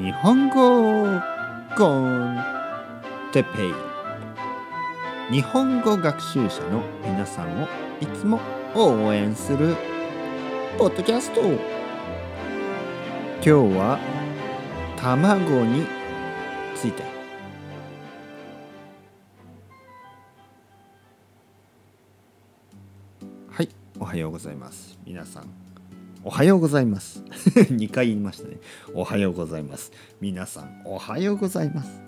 日本語コンテペイ。日本語学習者の皆さんをいつも応援するポッドキャスト。今日は卵について。はいおはようございます。皆さん。おはようございます。2回言いましたね。おはようございます。皆さんおはようございます。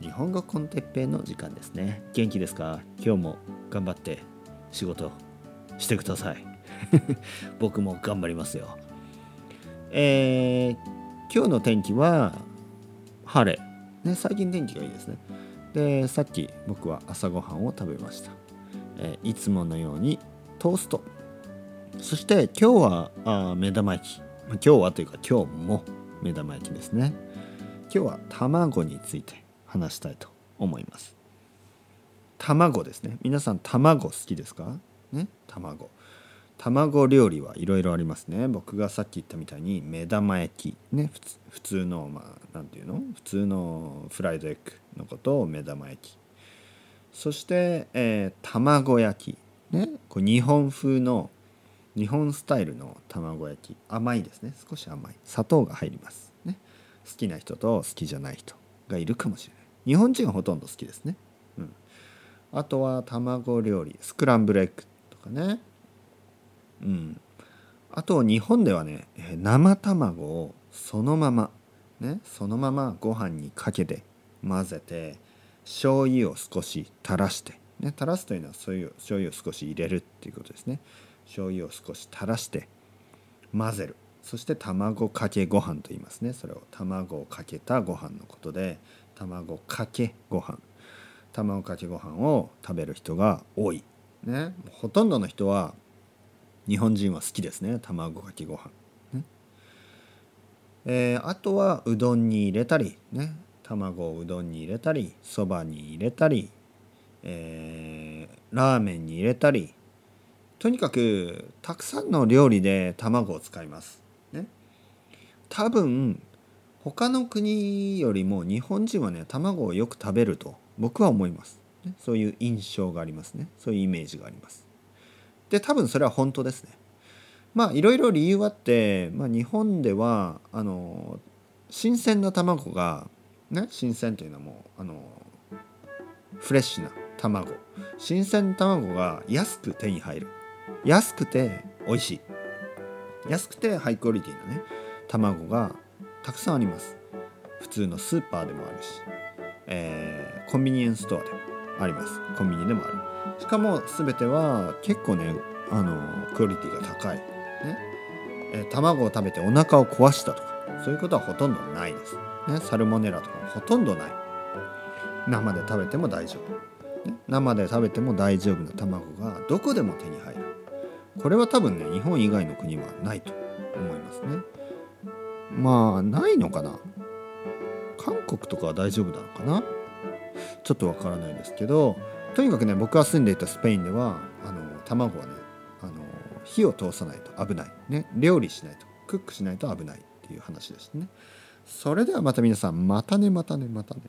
日本語コンテッペイの時間ですね。元気ですか？今日も頑張って仕事してください。僕も頑張りますよ。えー、今日の天気は晴れ、ね、最近天気がいいですね。でさっき僕は朝ごはんを食べました、えー、いつものようにトーストそして今日はあ目玉焼き。今日はというか今日も目玉焼きですね。今日は卵について話したいと思います。卵ですね。皆さん卵好きですか？ね？卵。卵料理はいろいろありますね。僕がさっき言ったみたいに目玉焼き。ね？普通のまあ何て言うの？普通のフライドエッグのことを目玉焼き。そして、えー、卵焼き。ね？これ日本風の日本スタイルの卵焼き。甘いですね。少し甘い。砂糖が入ります。ね。好きな人と好きじゃない人がいるかもしれない。日本人はほとんど好きですね。うん。あとは卵料理。スクランブルエッグとかね。うん。あと日本ではね生卵をそのまま。ね。そのままご飯にかけて混ぜて醤油を少し垂らして。ね。垂らすというのはそういう醤油を少し入れるっていうことですね。醤油を少し垂らして混ぜる。そして卵かけご飯と言いますね。それを卵をかけたご飯のことで卵かけご飯。卵かけご飯を食べる人が多い。ね。ほとんどの人は日本人は好きですね。卵かけご飯。ね。えー、あとはうどんに入れたりね。卵をうどんに入れたりそばに入れたり、えー、ラーメンに入れたりとにかくたくさんの料理で卵を使います。ね、多分他の国よりも日本人はね卵をよく食べると僕は思います。ね、そういう印象がありますね。そういうイメージがあります。で多分それは本当ですね。まあいろいろ理由あって、まあ、日本ではあの新鮮な卵がね新鮮というのはもうあのフレッシュな卵新鮮な卵が安く手に入る安くて美味しい。安くてハイクオリティなね卵がたくさんあります。普通のスーパーでもあるし、えー、コンビニエンスストアでもあります。コンビニでもある。しかも全ては結構ねあのクオリティが高い、ね。えー、卵を食べてお腹を壊したとかそういうことはほとんどないです、ね、サルモネラとかほとんどない。生で食べても大丈夫、ね、生で食べても大丈夫な卵がどこでも手に入るこれは多分ね日本以外の国はないと思いますね。まあないのかな？韓国とかは大丈夫なのかな？ちょっとわからないですけどとにかくね僕が住んでいたスペインではあの卵はねあの火を通さないと危ない、ね、料理しないとクックしないと危ないっていう話でしたね。それではまた皆さんまたねまたねまたね。